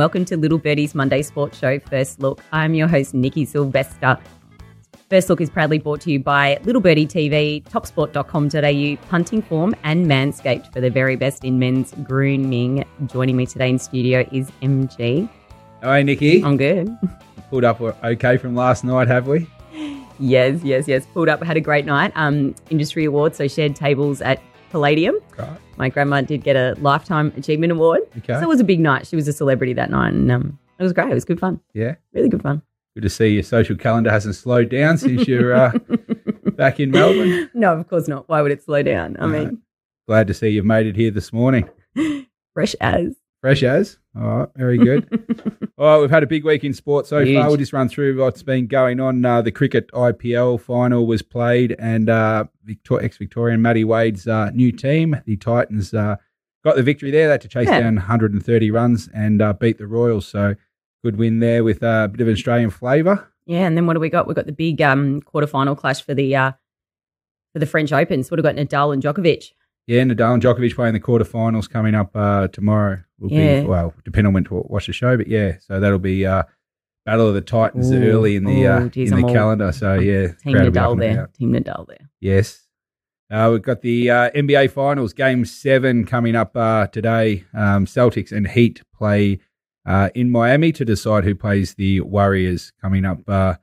welcome to Little Birdie's Monday Sports Show First Look. I'm your host, Nikki Sylvester. First Look is proudly brought to you by Little Birdie TV, topsport.com.au, Punting Form, and Manscaped for the very best in men's grooming. Joining me today in studio is MG. Hi, Nikki. I'm good. Pulled up okay from last night, have we? Yes, yes, yes. Pulled up, had a great night. Um, industry awards, so shared tables at Palladium. Right. My grandma did get a lifetime achievement award. Okay. So it was a big night. She was a celebrity that night, and um, it was great. It was good fun. Yeah. Really good fun. Good to see your social calendar hasn't slowed down since you're uh, back in Melbourne. No, of course not. Why would it slow down? I No. mean, Glad to see you've made it here this morning. fresh as. Fresh as. All right. Very good. All right. We've had a big week in sport so Huge. far. We'll just run through what's been going on. Uh, the cricket IPL final was played, and uh, Victor- ex-Victorian Matty Wade's uh, new team, the Titans, uh, got the victory there. They had to chase Yeah. down 130 runs and uh, beat the Royals. So good win there with uh, a bit of Australian flavour. Yeah, and then what do we got? We've got the big um, quarterfinal clash for the uh, for the French Open. So what have got? Nadal and Djokovic. Yeah, Nadal and Djokovic playing the quarterfinals coming up uh, tomorrow. Will Yeah. be well, depending on when to watch the show, but yeah, so that'll be uh, Battle of the Titans Ooh. early in the uh, Ooh, geez, in I'm the calendar. So yeah, Team crowd will be up Nadal there. Team Nadal there. Yes. Uh, we've got the uh, NBA Finals, Game 7 coming up uh, today. Um, Celtics and Heat play uh, in Miami to decide who plays the Warriors coming up, uh,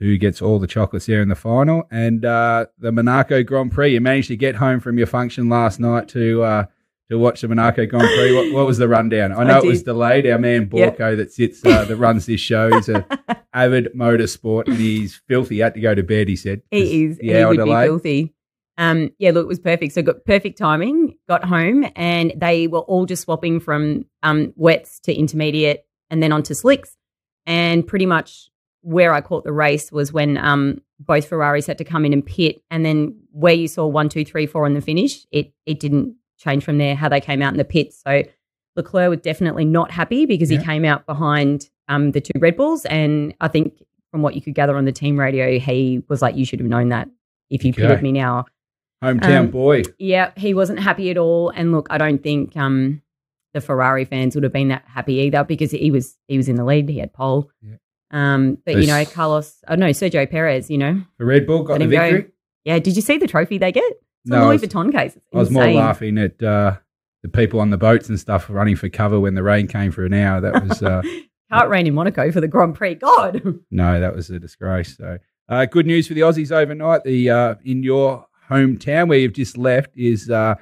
who gets all the chocolates there in the final. And uh, the Monaco Grand Prix, you managed to get home from your function last night to uh, to watch the Monaco Grand Prix. What, what was the rundown? I know I it was delayed. Our man Yeah. Borko that sits uh, that runs this show is a avid motorsport and he's filthy. He had to go to bed, he said. He is. The he would delay. be filthy. Um, yeah, look, it was perfect. So got perfect timing. Got home, and they were all just swapping from um, wets to intermediate, and then onto slicks. And pretty much where I caught the race was when um, both Ferraris had to come in and pit, and then where you saw one, two, three, four on the finish, it it didn't change from there. How they came out in the pits. So Leclerc was definitely not happy because Yeah. he came out behind um, the two Red Bulls, and I think from what you could gather on the team radio, he was like, "You should have known that if you Okay. pitted me now." Hometown Um, boy. Yeah, he wasn't happy at all. And look, I don't think um, the Ferrari fans would have been that happy either because he was he was in the lead. He had pole. Yeah. Um, but you know, Carlos, oh no, Sergio Perez. You know, The Red Bull got the him go. victory. yeah. Did you see the trophy they get? It's No, Louis was- Vuitton case. I was more laughing at uh, the people on the boats and stuff running for cover when the rain came for an hour. That was uh, Can't rain in Monaco for the Grand Prix. God. no, that was a disgrace. So uh, good news for the Aussies overnight. The uh, in your hometown where you've just left is uh,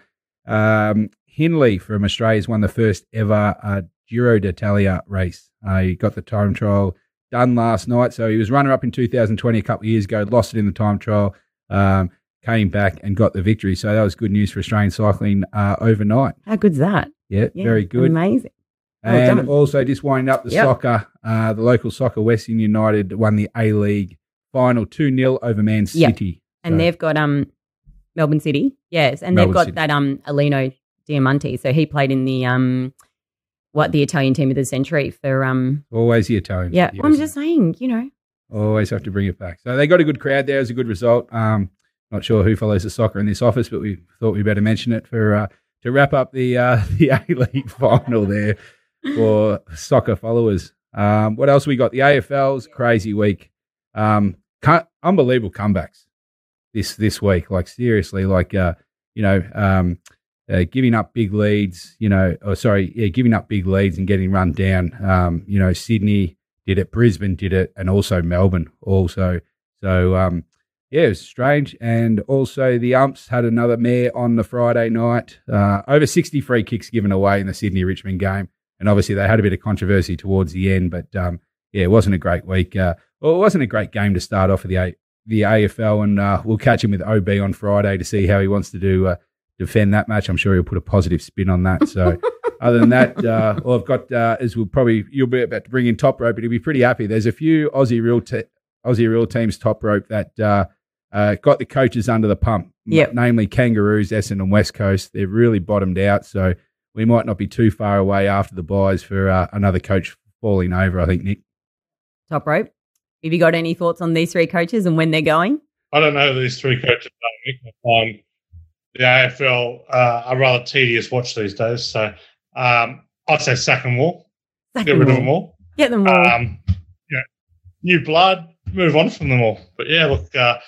um, Hindley from Australia's won the first ever uh, Giro d'Italia race. Uh, he got the time trial done last night. So he was runner up in 2020 a couple of years ago, lost it in the time trial. Um, Came back and got the victory. So that was good news for Australian cycling uh, overnight. How good's that? Yeah, Yeah, very good. Amazing. Well And done. also just winding up the Yep. soccer, uh, the local soccer, Western United won the A League final 2 0 over Man Yep. City. And So- they've got um Melbourne City. Yes. And Melbourne they've got City. that um Alino Diamanti. So he played in the um what the Italian team of the century for um always the Italian. yeah. the I'm just saying, you know. Always have to bring it back. So they got a good crowd there. It was a good result. Um, not sure who follows the soccer in this office, but we thought we better mention it for uh, to wrap up the uh, the A League final there for soccer followers. Um, what else we got? The AFL's crazy week. Um, unbelievable comebacks this this week. Like seriously, like uh, you know, um, uh, giving up big leads. You know, or sorry, yeah, giving up big leads and getting run down. Um, you know, Sydney did it, Brisbane did it, and also Melbourne also. So um, yeah, it was strange. And also the umps had another mare on the Friday night. Uh, over sixty free kicks given away in the Sydney Richmond game, and obviously they had a bit of controversy towards the end. But um, yeah, it wasn't a great week. Uh, well, it wasn't a great game to start off the A- the AFL, and uh, we'll catch him with OB on Friday to see how he wants to do uh, defend that match. I'm sure he'll put a positive spin on that. So. Other than that, uh, all I've got uh, is we'll probably you'll be about to bring in top rope, but he'll be pretty happy. There's a few Aussie real te- Aussie real teams top rope that uh, uh, got the coaches under the pump. Yep. namely Kangaroos, Essendon, and West Coast. They've really bottomed out, so we might not be too far away after the buys for uh, another coach falling over. I think Nick. Top rope. Have you got any thoughts on these three coaches and when they're going? I don't know who these three coaches are. Nick. I find the AFL uh, a rather tedious watch these days. So um, I'd say Sack and Wall. Sack Get them rid of them all. Get them all. Um, yeah, new blood. Move on from them all. But yeah, look, uh,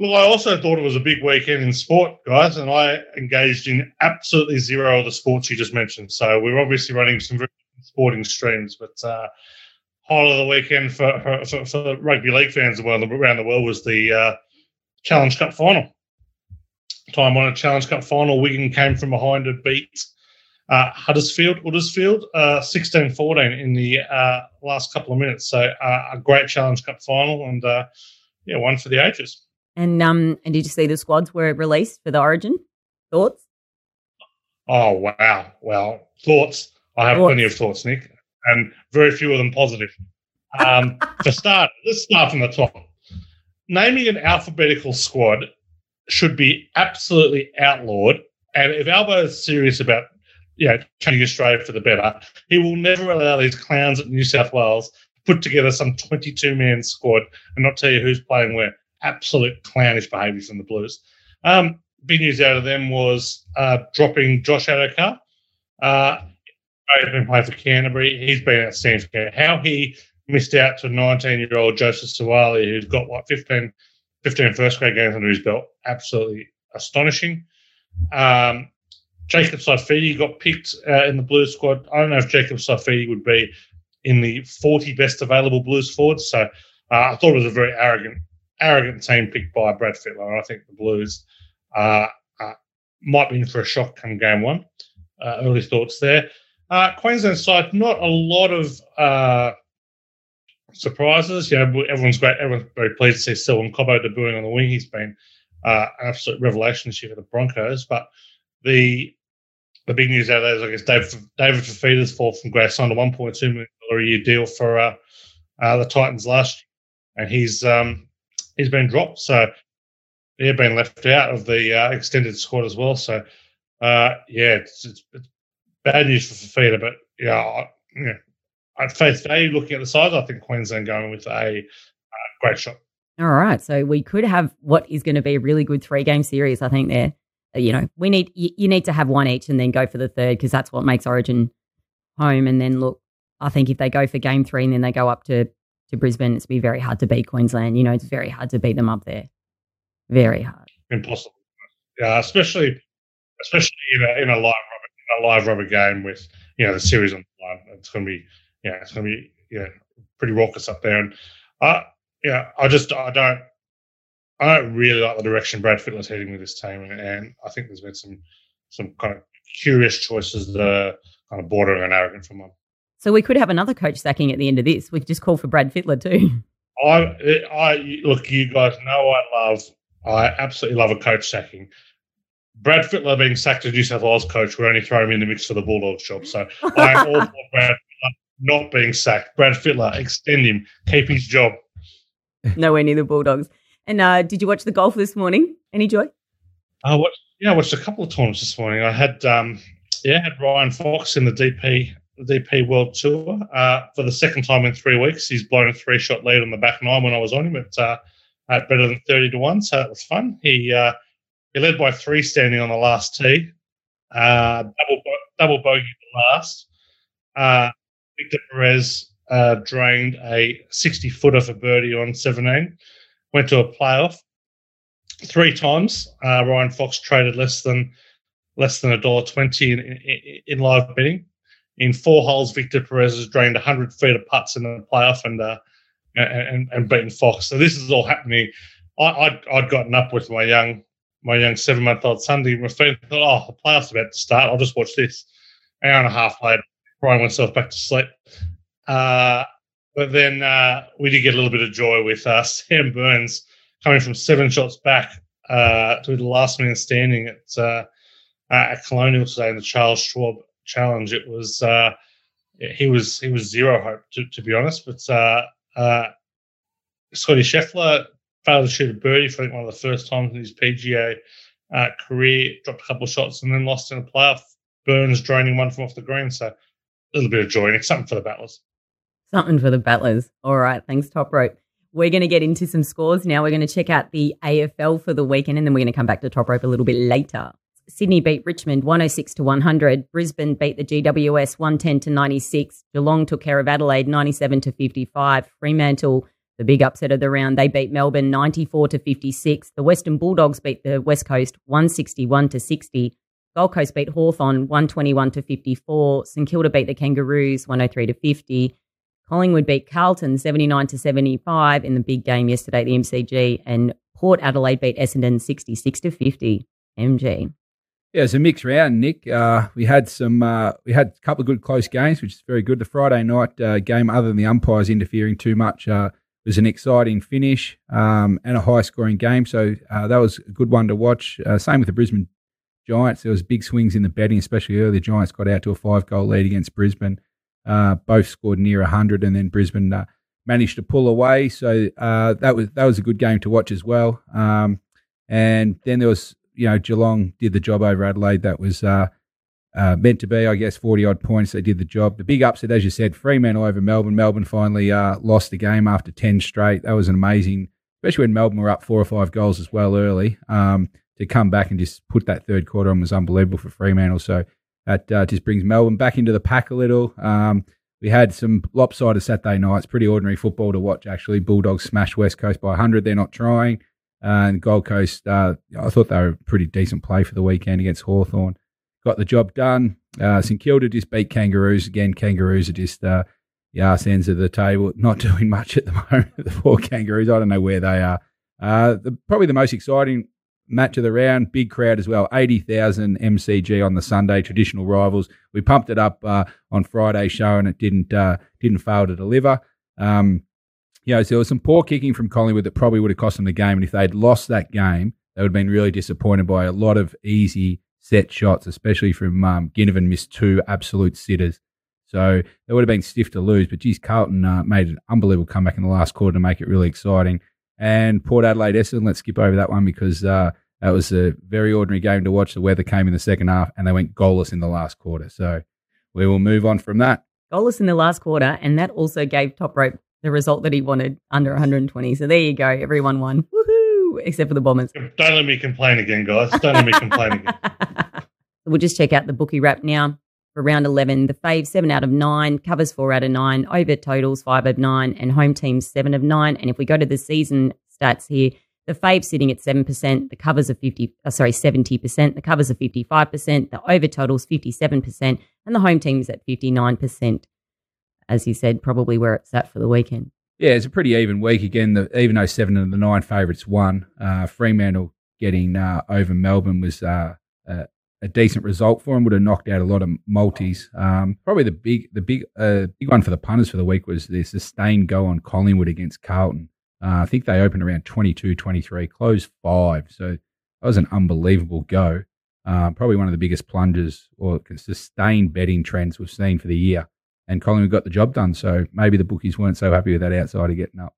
look. I also thought it was a big weekend in sport, guys, and I engaged in absolutely zero of the sports you just mentioned. So we're obviously running some sporting streams, but uh, highlight of the weekend for for, for, for rugby league fans around the, around the world was the uh, Challenge Cup final. Time on a Challenge Cup final, Wigan came from behind to beat uh, Huddersfield, Huddersfield, uh, 16-14 in the uh, last couple of minutes. So uh, a great Challenge Cup final, and uh, yeah, one for the ages. and um, and did you see the squads were released for the Origin? Thoughts? Oh wow! Well, thoughts. I have Thoughts. plenty of thoughts, Nick, and very few of them positive. Um, for start, let's start from the top. Naming an alphabetical squad should be absolutely outlawed. And if Albo is serious about you know, changing Australia for the better, he will never allow these clowns at New South Wales put together some 22 man squad and not tell you who's playing where. Absolute clownish behaviour from the Blues. Um, big news out of them was uh, dropping Josh Addo-Carr. Uh, he's been playing for Canterbury. He's been outstanding. How he missed out to 19 year old Joseph Suaalii, who's got what 15, 15 first grade games under his belt. Absolutely astonishing. Um, Jacob Saifiti got picked uh, in the Blues squad. I don't know if Jacob Saifiti would be in the 40 best available Blues forwards. So uh, I thought it was a very arrogant, arrogant team picked by Brad Fittler. I think the Blues uh, uh, might be in for a shock come game one. Uh, early thoughts there. Uh, Queensland side, not a lot of surprises. You know, everyone's great. Everyone's very pleased to see Selwyn Cobbo debuting on the wing. He's been uh, an absolute revelation this year for the Broncos. But the the big news out that is, I guess, David, David Fifita's fall from grace signed a $1.2 million a year deal for uh, uh, the Titans last year. And he's um, he's been dropped. So they've been left out of the uh, extended squad as well. So, uh, yeah, it's, it's, it's bad news for Fifita. But, yeah, I, yeah, at face value, looking at the size, I think Queensland going with a uh, great shot. All right. So we could have what is going to be a really good three game series, I think, there. Uh, You know, we need, you, you need to have one each and then go for the third because that's what makes Origin home. And then look, I think if they go for game three and then they go up to, to Brisbane, it's be very hard to beat Queensland. You know, it's very hard to beat them up there. Very hard. impossible. Yeah, especially especially in a in a live rubber in a live rubber game with you know the series on the line. It's going to be yeah, it's going to be yeah pretty raucous up there. And uh, yeah, I just I don't I don't really like the direction Brad Fittler's heading with this team, and, and I think there's been some some kind of curious choices that are kind of bordering on arrogant from him. So we could have another coach sacking at the end of this. We could just call for Brad Fittler too. I, I look. You guys know I love. I absolutely love a coach sacking. Brad Fittler being sacked as New South Wales coach, we're only throwing him in the mix for the Bulldogs job. So I am all for Brad not being sacked. Brad Fittler, extend him, keep his job. Nowhere near the Bulldogs. And uh, did you watch the golf this morning? Any joy? I watched, yeah, I watched a couple of tournaments this morning. I had, um, yeah, had Ryan Fox in the DP the DP World Tour uh, for the second time in three weeks. He's blown a three shot lead on the back nine when I was on him at, uh, at better than thirty to one. So it was fun. He uh, he led by three standing on the last tee, uh, double bo- double bogey the last. Victor Perez uh, drained a sixty footer for birdie on seventeen. Went to a playoff three times. Uh, Ryan Fox traded less than less than a dollar twenty in, in, in live betting. In four holes, Victor Perez has drained 100 feet of putts in the playoff and uh, and, and beaten Fox. So this is all happening. I, I'd, I'd gotten up with my young my young seven month old son. My friend thought, oh, the playoffs about to start. I'll just watch this. Hour and a half later, crying myself back to sleep. Uh, but then uh, we did get a little bit of joy with uh, Sam Burns coming from seven shots back uh, to the last man standing at uh, at Colonial today in the Charles Schwab Challenge. It was uh, he was he was zero hope to, to be honest. But uh, uh, Scotty Scheffler failed to shoot a birdie for I think one of the first times in his PGA uh, career. Dropped a couple of shots and then lost in a playoff. Burns draining one from off the green. So little bit of joy and something for the battlers. Something for the battlers. All right. Thanks, Top Rope. We're going to get into some scores now. We're going to check out the AFL for the weekend and then we're going to come back to Top Rope a little bit later. Sydney beat Richmond 106 to 100. Brisbane beat the GWS 110 to 96. Geelong took care of Adelaide 97 to 55. Fremantle, the big upset of the round, they beat Melbourne 94 to 56. The Western Bulldogs beat the West Coast 161 to 60. Gold Coast beat Hawthorn 121 to 54. St Kilda beat the Kangaroos 103 to 50. Collingwood beat Carlton 79 to 75 in the big game yesterday at the MCG. And Port Adelaide beat Essendon 66 to 50. MG. Yeah, it's a mixed round, Nick. Uh, we had some, uh, we had a couple of good close games, which is very good. The Friday night uh, game, other than the umpires interfering too much, uh, was an exciting finish um, and a high scoring game. So uh, that was a good one to watch. Uh, same with the Brisbane Giants. There was big swings in the betting, especially early. Giants got out to a five goal lead against Brisbane. both scored near hundred, and then Brisbane managed to pull away. So that was that was a good game to watch as well. Um, and then there was you know, Geelong did the job over Adelaide. That was uh, uh, meant to be, I guess, 40 odd points. They did the job. The big upset, as you said, Fremantle over Melbourne. Melbourne finally uh, lost the game after 10 straight. That was an amazing, especially when Melbourne were up four or five goals as well early. Um, to come back and just put that third quarter on was unbelievable for Fremantle. So that uh, just brings Melbourne back into the pack a little. Um, we had some lopsided Saturday nights, pretty ordinary football to watch, actually. Bulldogs smashed West Coast by 100. They're not trying. Uh, and Gold Coast, uh, I thought they were a pretty decent play for the weekend against Hawthorn. Got the job done. Uh, St Kilda just beat Kangaroos. Again, Kangaroos are just uh, the arse ends of the table, not doing much at the moment. the poor Kangaroos, I don't know where they are. Uh, the, probably the most exciting match of the round, big crowd as well, 80,000 MCG on the Sunday, traditional rivals. We pumped it up uh, on Friday's show and it didn't, uh, didn't fail to deliver. Um, you know, so there was some poor kicking from Collingwood that probably would have cost them the game. And if they'd lost that game, they would have been really disappointed by a lot of easy set shots, especially from um, Ginnivan missed two absolute sitters. So they would have been stiff to lose. But geez, Carlton uh, made an unbelievable comeback in the last quarter to make it really exciting. And Port Adelaide Essendon, let's skip over that one because uh, that was a very ordinary game to watch. The weather came in the second half and they went goalless in the last quarter. So we will move on from that. Goalless in the last quarter, and that also gave Top Rope the result that he wanted under 120. So there you go. Everyone won. Woohoo! Except for the Bombers. Don't let me complain again, guys. Don't let me complain again. we'll just check out the bookie wrap now for round 11. The fave, 7 out of 9, covers 4 out of 9, over totals 5 of 9, and home teams 7 of 9. And if we go to the season stats here, the fave sitting at 7%, the covers are 50, uh, sorry, 70%, the covers are 55%, the over totals 57%, and the home teams at 59% as you said, probably where it's at for the weekend. Yeah, it's a pretty even week again. The, even though seven of the nine favourites won, uh, Fremantle getting uh, over Melbourne was uh, a, a, decent result for him. Would have knocked out a lot of multis. Um, probably the big, the big, uh, big one for the punters for the week was the sustained go on Collingwood against Carlton. Uh, I think they opened around 22, 23, closed five. So that was an unbelievable go. Uh, probably one of the biggest plungers or sustained betting trends we've seen for the year and Collingwood got the job done. So maybe the bookies weren't so happy with that outsider getting up.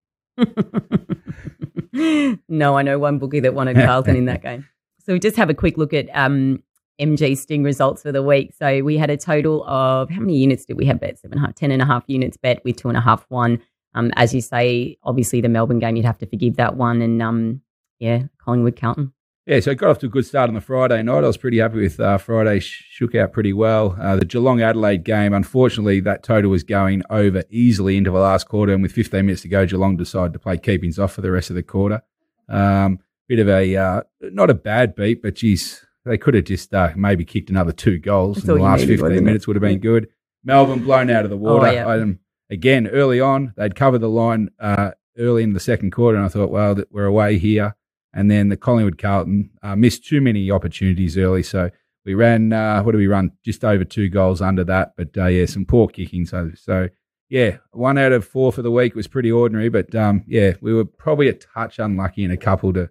no, I know one bookie that wanted Carlton in that game. So we just have a quick look at um, MG Sting results for the week. So we had a total of how many units did we have bet? Seven ten and a half units bet with two and a half one. Um, as you say, obviously the Melbourne game, you'd have to forgive that one. And um, yeah, Collingwood Carlton. Yeah, so it got off to a good start on the Friday night. I was pretty happy with uh, Friday, shook out pretty well. Uh, the Geelong Adelaide game, unfortunately, that total was going over easily into the last quarter, and with 15 minutes to go, Geelong decided to play keepings off for the rest of the quarter. Um, bit of a, uh, not a bad beat, but geez, they could have just uh, maybe kicked another two goals That's in the last needed, 15 minutes, would have been good. Melbourne blown out of the oh, water. Oh, yeah. um, again, early on, they'd covered the line uh, early in the second quarter, and I thought, well, we're away here. And then the Collingwood Carlton uh, missed too many opportunities early. So we ran, uh, what did we run? Just over two goals under that. But uh, yeah, some poor kicking. So, so yeah, one out of four for the week was pretty ordinary. But um, yeah, we were probably a touch unlucky in a couple to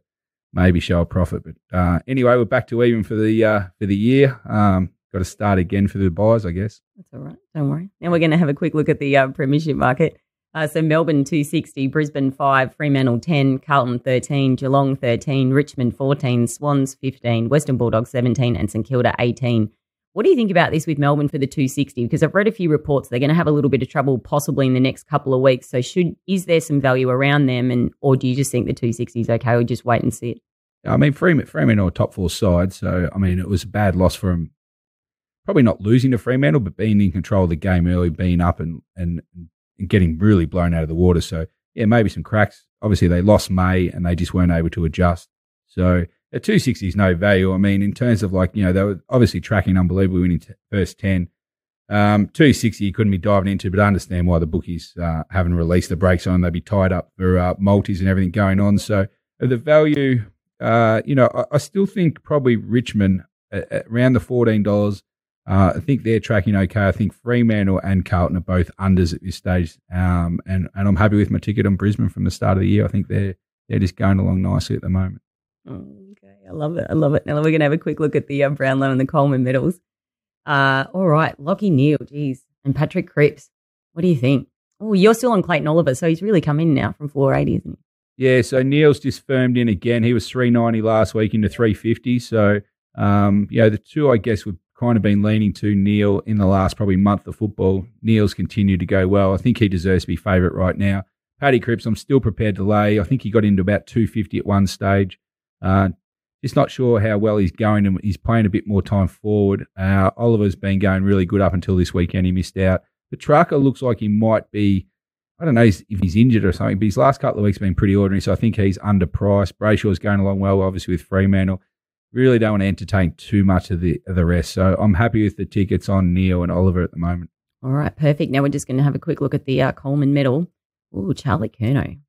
maybe show a profit. But uh, anyway, we're back to even for the uh, for the year. Um, got to start again for the buyers, I guess. That's all right. Don't worry. Now we're going to have a quick look at the uh, premiership market. Uh, so Melbourne 260, Brisbane 5, Fremantle 10, Carlton 13, Geelong 13, Richmond 14, Swans 15, Western Bulldogs 17, and St Kilda 18. What do you think about this with Melbourne for the 260? Because I've read a few reports they're going to have a little bit of trouble possibly in the next couple of weeks. So should is there some value around them, and or do you just think the 260 is okay, or just wait and see it? I mean, Freeman, Fremantle are top four side, so I mean, it was a bad loss for them. Probably not losing to Fremantle, but being in control of the game early, being up and and, and getting really blown out of the water. So yeah, maybe some cracks. Obviously, they lost May and they just weren't able to adjust. So at 260 is no value. I mean, in terms of like, you know, they were obviously tracking unbelievably winning t- first 10. Um, 260 you couldn't be diving into, but I understand why the bookies uh, haven't released the brakes on. They'd be tied up for uh, multis and everything going on. So the value, uh, you know, I, I, still think probably Richmond at, at around the $14. Uh, I think they're tracking okay. I think Fremantle and Carlton are both unders at this stage. Um, and, and I'm happy with my ticket on Brisbane from the start of the year. I think they're, they're just going along nicely at the moment. Okay, I love it. I love it. Now we're going to have a quick look at the uh, Brownlow and the Coleman medals. Uh, all right, Lockie Neale, geez, and Patrick Cripps. What do you think? Oh, you're still on Clayton Oliver, so he's really come in now from 480, isn't he? Yeah, so Neale's just firmed in again. He was 390 last week into 350. So, um, know, the two I guess we've kind of been leaning to Neale in the last probably month of football. Neale's continued to go well. I think he deserves to be favourite right now. Paddy Cripps, I'm still prepared to lay. I think he got into about 250 at one stage. Uh, just not sure how well he's going and he's playing a bit more time forward. Uh, Oliver's been going really good up until this weekend. He missed out. Petracca looks like he might be, I don't know if he's injured or something, but his last couple of weeks have been pretty ordinary. So I think he's underpriced. Brayshaw's going along well, obviously, with Fremantle. Really don't want to entertain too much of the of the rest. So I'm happy with the tickets on Neale and Oliver at the moment. All right, perfect. Now we're just going to have a quick look at the uh, Coleman medal. Oh, Charlie Curnow.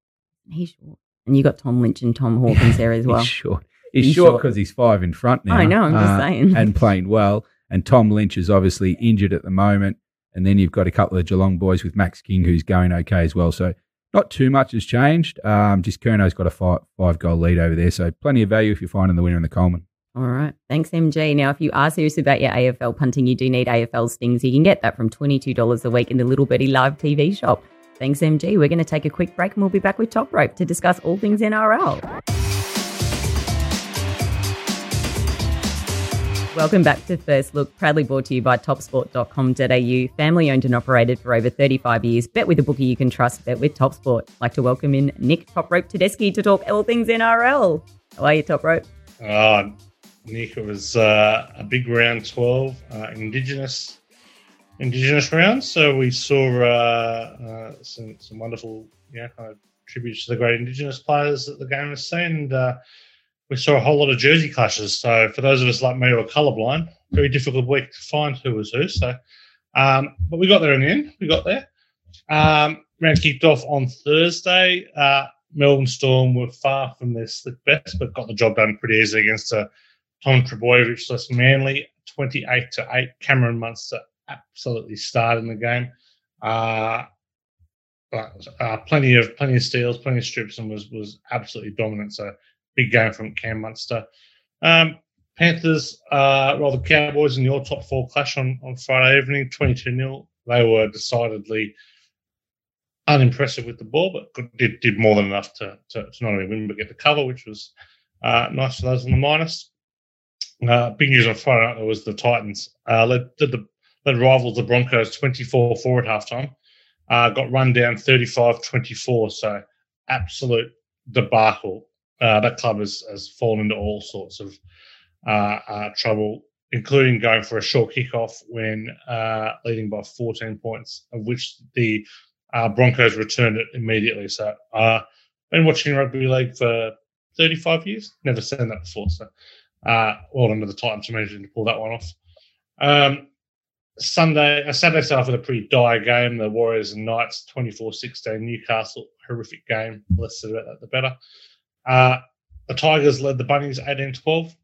He's short. And you got Tom Lynch and Tom Hawkins there as well. he's short. He's, he's short because he's five in front now. I know, I'm just uh, saying. And playing well. And Tom Lynch is obviously injured at the moment. And then you've got a couple of Geelong boys with Max King who's going okay as well. So not too much has changed. Um, just Curnow's got a five, five goal lead over there. So plenty of value if you're finding the winner in the Coleman. All right. Thanks, MG. Now, if you are serious about your AFL punting, you do need AFL stings. You can get that from $22 a week in the Little Birdie Live TV shop. Thanks, MG. We're going to take a quick break and we'll be back with Top Rope to discuss all things NRL. Welcome back to First Look, proudly brought to you by topsport.com.au. Family owned and operated for over 35 years. Bet with a bookie you can trust. Bet with TopSport. I'd like to welcome in Nick Top Rope Tedeschi to talk all things NRL. How are you, Top Rope? Uh, Nick, it was uh, a big round 12, uh, Indigenous Indigenous round. So we saw uh, uh, some, some wonderful, you know, kind of tributes to the great Indigenous players that the game has seen. And, uh, we saw a whole lot of jersey clashes. So for those of us like me who are colourblind, very difficult week to find who was who. So, um, but we got there in the end. We got there. Um, round kicked off on Thursday. Uh, Melbourne Storm were far from their slick best, but got the job done pretty easily against uh, Tom Trbojevic less Manly, 28 to 8. Cameron Munster absolutely starred in the game. Uh, uh, plenty of plenty of steals, plenty of strips, and was was absolutely dominant. So big game from Cam Munster. Um, Panthers, uh, well, the Cowboys in your top four clash on, on Friday evening, 22 0. They were decidedly unimpressive with the ball, but did, did more than enough to, to, to not only win but get the cover, which was uh, nice for those on the minus. Uh, big news on Friday night was the Titans uh, led, the, led rivals the Broncos 24 4 at halftime. Uh, got run down 35 24. So absolute debacle. Uh, that club has, has fallen into all sorts of uh, uh, trouble, including going for a short kickoff when uh, leading by 14 points, of which the uh, Broncos returned it immediately. So I've been watching rugby league for 35 years, never seen that before. So well under the Titans for managing to pull that one off. Um, Sunday, uh, Saturday started with a pretty dire game. The Warriors and Knights 24 16. Newcastle, horrific game. Less said about that, the better. Uh, the Tigers led the Bunnies 18 12.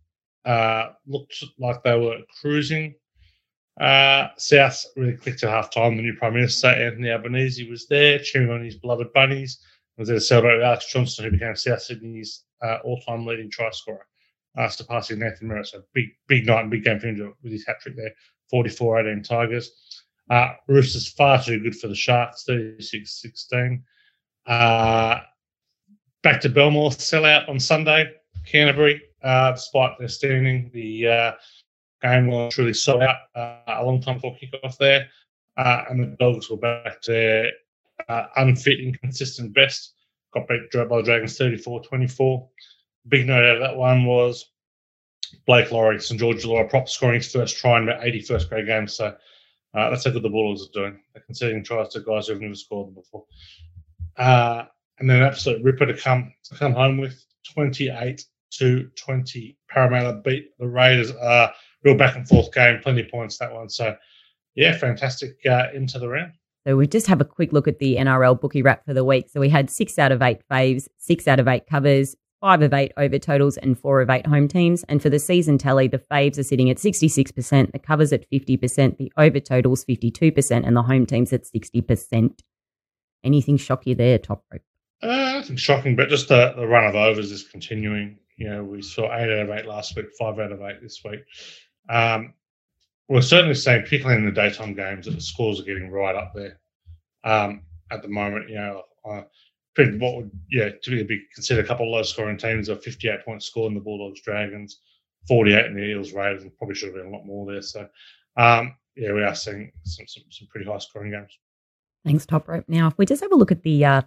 Uh, looked like they were cruising. Uh, South really clicked at half time. The new Prime Minister, Anthony Albanese, was there cheering on his beloved Bunnies. He was there to celebrate Alex Johnston, who became South Sydney's uh, all time leading try scorer after passing Nathan Merritt. So big, big night and big game for him with his hat trick there. 44 18 Tigers. Uh, Roosters far too good for the Sharks, 36 16. Back to Belmore, sellout on Sunday. Canterbury, uh, despite their standing, the uh, game was truly sold out uh, a long time before kickoff there. Uh, and the Dogs were back to their uh, unfit, inconsistent best. Got beat by the Dragons 34 24. big note out of that one was Blake Lawrie, St George Illawarra prop scoring his first try in about 81st grade game. So uh, that's how good the Bulldogs are doing. They're conceding tries to guys who've never scored them before. And then an absolute ripper to come to come home with 28 to 20. Parramatta beat the Raiders. Uh, real back and forth game, plenty of points that one. So yeah, fantastic uh, into the round. So we just have a quick look at the NRL bookie wrap for the week. So we had six out of eight faves, six out of eight covers, five of eight over totals, and four of eight home teams. And for the season tally, the faves are sitting at 66%, the covers at 50%, the over totals 52%, and the home teams at 60%. Anything shock you there, top rope? Uh, shocking, but just the, the run of overs is continuing. You know, we saw eight out of eight last week, five out of eight this week. Um, we're certainly seeing, particularly in the daytime games, that the scores are getting right up there um, at the moment. You know, uh, what would yeah typically be considered a couple of low scoring teams, a 58 point score in the Bulldogs Dragons, 48 in the Eels Raiders, and probably should have been a lot more there. So um, yeah, we are seeing some, some, some pretty high scoring games. Thanks, Top Rope. Now, if we just have a look at the uh,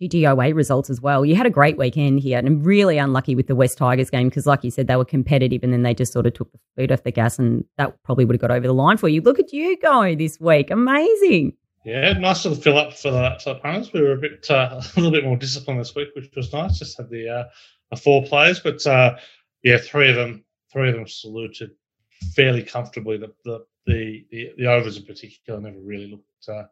GGOA results as well. You had a great weekend here, and I'm really unlucky with the West Tigers game because, like you said, they were competitive, and then they just sort of took the foot off the gas, and that probably would have got over the line for you. Look at you going this week, amazing. Yeah, nice little fill up for the, for the. We were a bit uh, a little bit more disciplined this week, which was nice. Just had the uh, four players, but uh, yeah, three of them three of them saluted fairly comfortably. The the the, the, the overs in particular never really looked uh,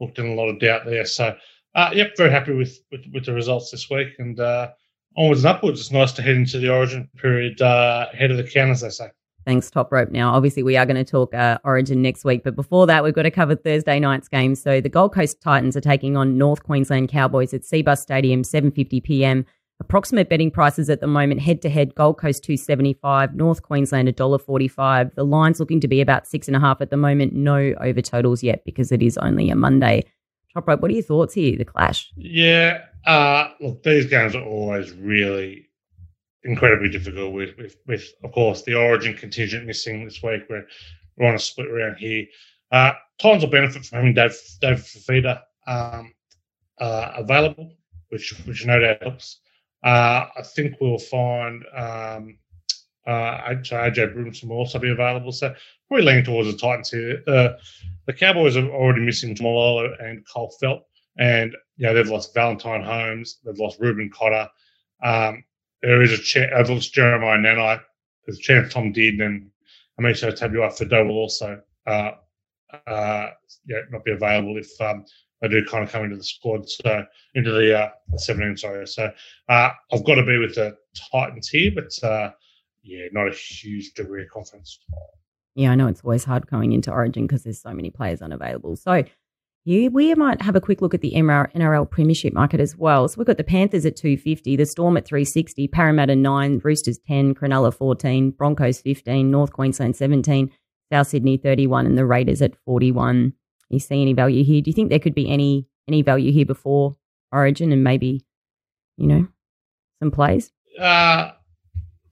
looked in a lot of doubt there. So uh, yep, very happy with, with, with the results this week, and uh, onwards and upwards. It's nice to head into the Origin period uh, ahead of the count, as they say. Thanks, top rope. Now, obviously, we are going to talk uh, Origin next week, but before that, we've got to cover Thursday night's game. So the Gold Coast Titans are taking on North Queensland Cowboys at Cbus Stadium, 7:50 p.m. Approximate betting prices at the moment head to head Gold Coast 275, North Queensland $1.45. The line's looking to be about six and a half at the moment. No over totals yet because it is only a Monday. Top rope, what are your thoughts here, the clash? Yeah, uh, look, these games are always really incredibly difficult with, with, with, of course, the origin contingent missing this week. We're, we're on a split round here. Uh, Titans will benefit from having Dave, Dave Fifita um, uh, available, which, which no doubt helps. Uh, I think we'll find um, uh, AJ Brimson will also be available. So probably leaning towards the Titans here. Uh, the Cowboys are already missing Malolo and Kyle Feldt, and you know they've lost Valentine Holmes, they've lost Reuben Cotter. Um, there is a chance. I've lost Jeremiah Nanai. There's a chance Tom Dearden and Hamiso Tabuai-Fidow will also uh, uh, yeah, not be available if um, they do kind of come into the squad, so into the, uh, 17. Sorry, so uh, I've got to be with the Titans here, but uh, yeah, not a huge degree of confidence. Yeah, I know it's always hard going into Origin because there's so many players unavailable. So yeah, we might have a quick look at the NRL Premiership market as well. So we've got the Panthers at 250, the Storm at 360, Parramatta 9, Roosters 10, Cronulla 14, Broncos 15, North Queensland 17, South Sydney 31, and the Raiders at 41. You see any value here? Do you think there could be any any value here before Origin and maybe, you know, some plays? Uh,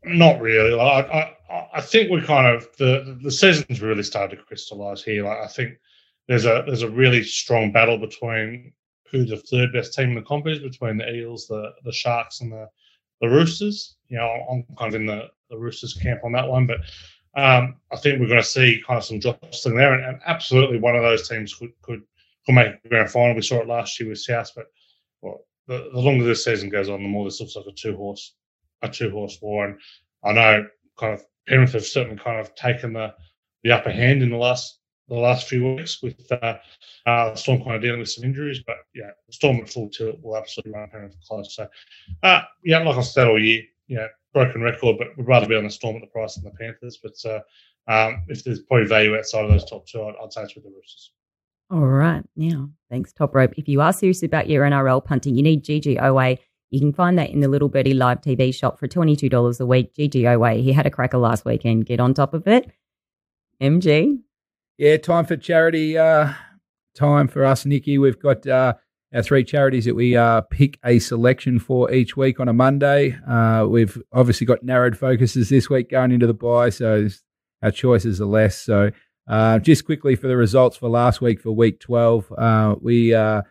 not really. Like, I, I, I think we kind of the the season's really started to crystallise here. Like I think there's a there's a really strong battle between who the third best team in the comp is between the Eels, the the Sharks, and the the Roosters. You know, I'm kind of in the, the Roosters camp on that one, but um, I think we're going to see kind of some jostling there, and, and, absolutely one of those teams could could could make a grand final. We saw it last year with South, but well, the, the longer this season goes on, the more this looks like a two horse a two horse war. And I know kind of Penrith have certainly kind of taken the the upper hand in the last the last few weeks with uh, uh, Storm kind of dealing with some injuries, but yeah, Storm at full tilt will absolutely run Penrith close. So uh, yeah, like I said all year, yeah, broken record, but we'd rather be on the Storm at the price than the Panthers. But uh, um, if there's probably value outside of those top two, I'd, I'd say it's with the Roosters. All right. Now, thanks, Top Rope. If you are serious about your NRL punting, you need GGOA you can find that in the Little Birdie Live TV shop for $22 a week. GGOA. He had a cracker last weekend. Get on top of it. MG. Yeah, time for charity. Uh, time for us, Nikki. We've got uh, our three charities that we uh, pick a selection for each week on a Monday. Uh, we've obviously got narrowed focuses this week going into the buy, so our choices are less. So uh, just quickly for the results for last week for week 12, uh, we uh,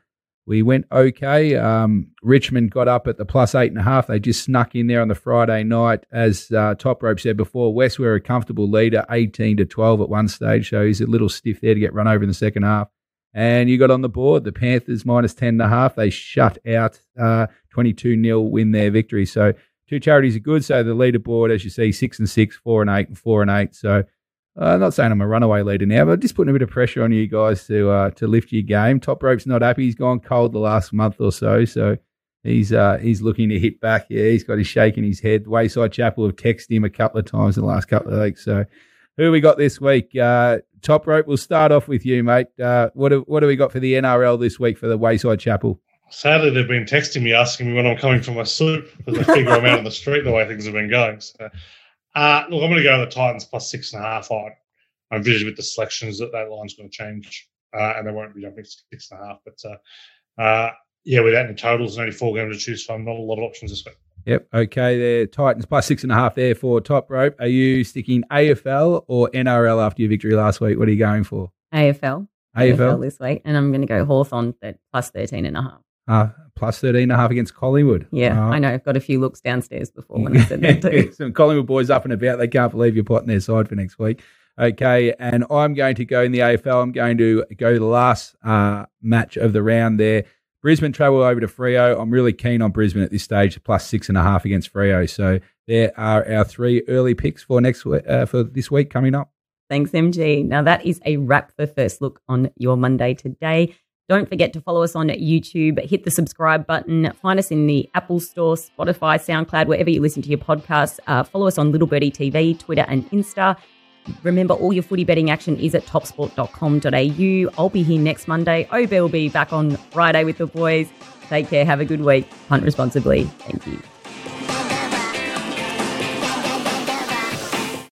we went okay. Um, Richmond got up at the plus eight and a half. They just snuck in there on the Friday night. As uh, Top Rope said before, West were a comfortable leader, 18 to 12 at one stage. So he's a little stiff there to get run over in the second half. And you got on the board the Panthers minus 10 and a half. They shut out uh, 22 uh, 0 win their victory. So two charities are good. So the leaderboard, as you see, six and six, four and eight, and four and eight. So uh, not saying I'm a runaway leader now, but just putting a bit of pressure on you guys to uh, to lift your game. Top rope's not happy. He's gone cold the last month or so, so he's uh, he's looking to hit back. Yeah, he's got his shake in his head. Wayside Chapel have texted him a couple of times in the last couple of weeks. So who we got this week? Uh, top rope. We'll start off with you, mate. Uh, what have, what do we got for the NRL this week for the Wayside Chapel? Sadly, they've been texting me asking me when I'm coming for my sleep because they figure I'm out on the street the way things have been going. So uh, look, I'm going to go to the Titans plus six and a half. I, I'm vision with the selections that that line's going to change, uh, and they won't be jumping six and a half. But uh, uh, yeah, without any totals and only four games to choose from, not a lot of options this week. Yep. Okay. There, Titans plus six and a half there for top rope. Are you sticking AFL or NRL after your victory last week? What are you going for? AFL. AFL, AFL this week, and I'm going to go Hawthorn at plus 13 and a half. Uh, plus 13 and a half against Collingwood. Yeah, uh, I know. I've got a few looks downstairs before when I said that too. Some Collingwood boys up and about. They can't believe you're plotting their side for next week. Okay, and I'm going to go in the AFL. I'm going to go to the last uh, match of the round there. Brisbane travel over to Freo. I'm really keen on Brisbane at this stage, plus six and a half against Freo. So there are our three early picks for next uh, for this week coming up. Thanks, MG. Now that is a wrap for First Look on your Monday today. Don't forget to follow us on YouTube, hit the subscribe button, find us in the Apple Store, Spotify, SoundCloud, wherever you listen to your podcasts. Uh, follow us on Little Birdie TV, Twitter, and Insta. Remember, all your footy betting action is at topsport.com.au. I'll be here next Monday. OB will be back on Friday with the boys. Take care. Have a good week. Hunt responsibly. Thank you.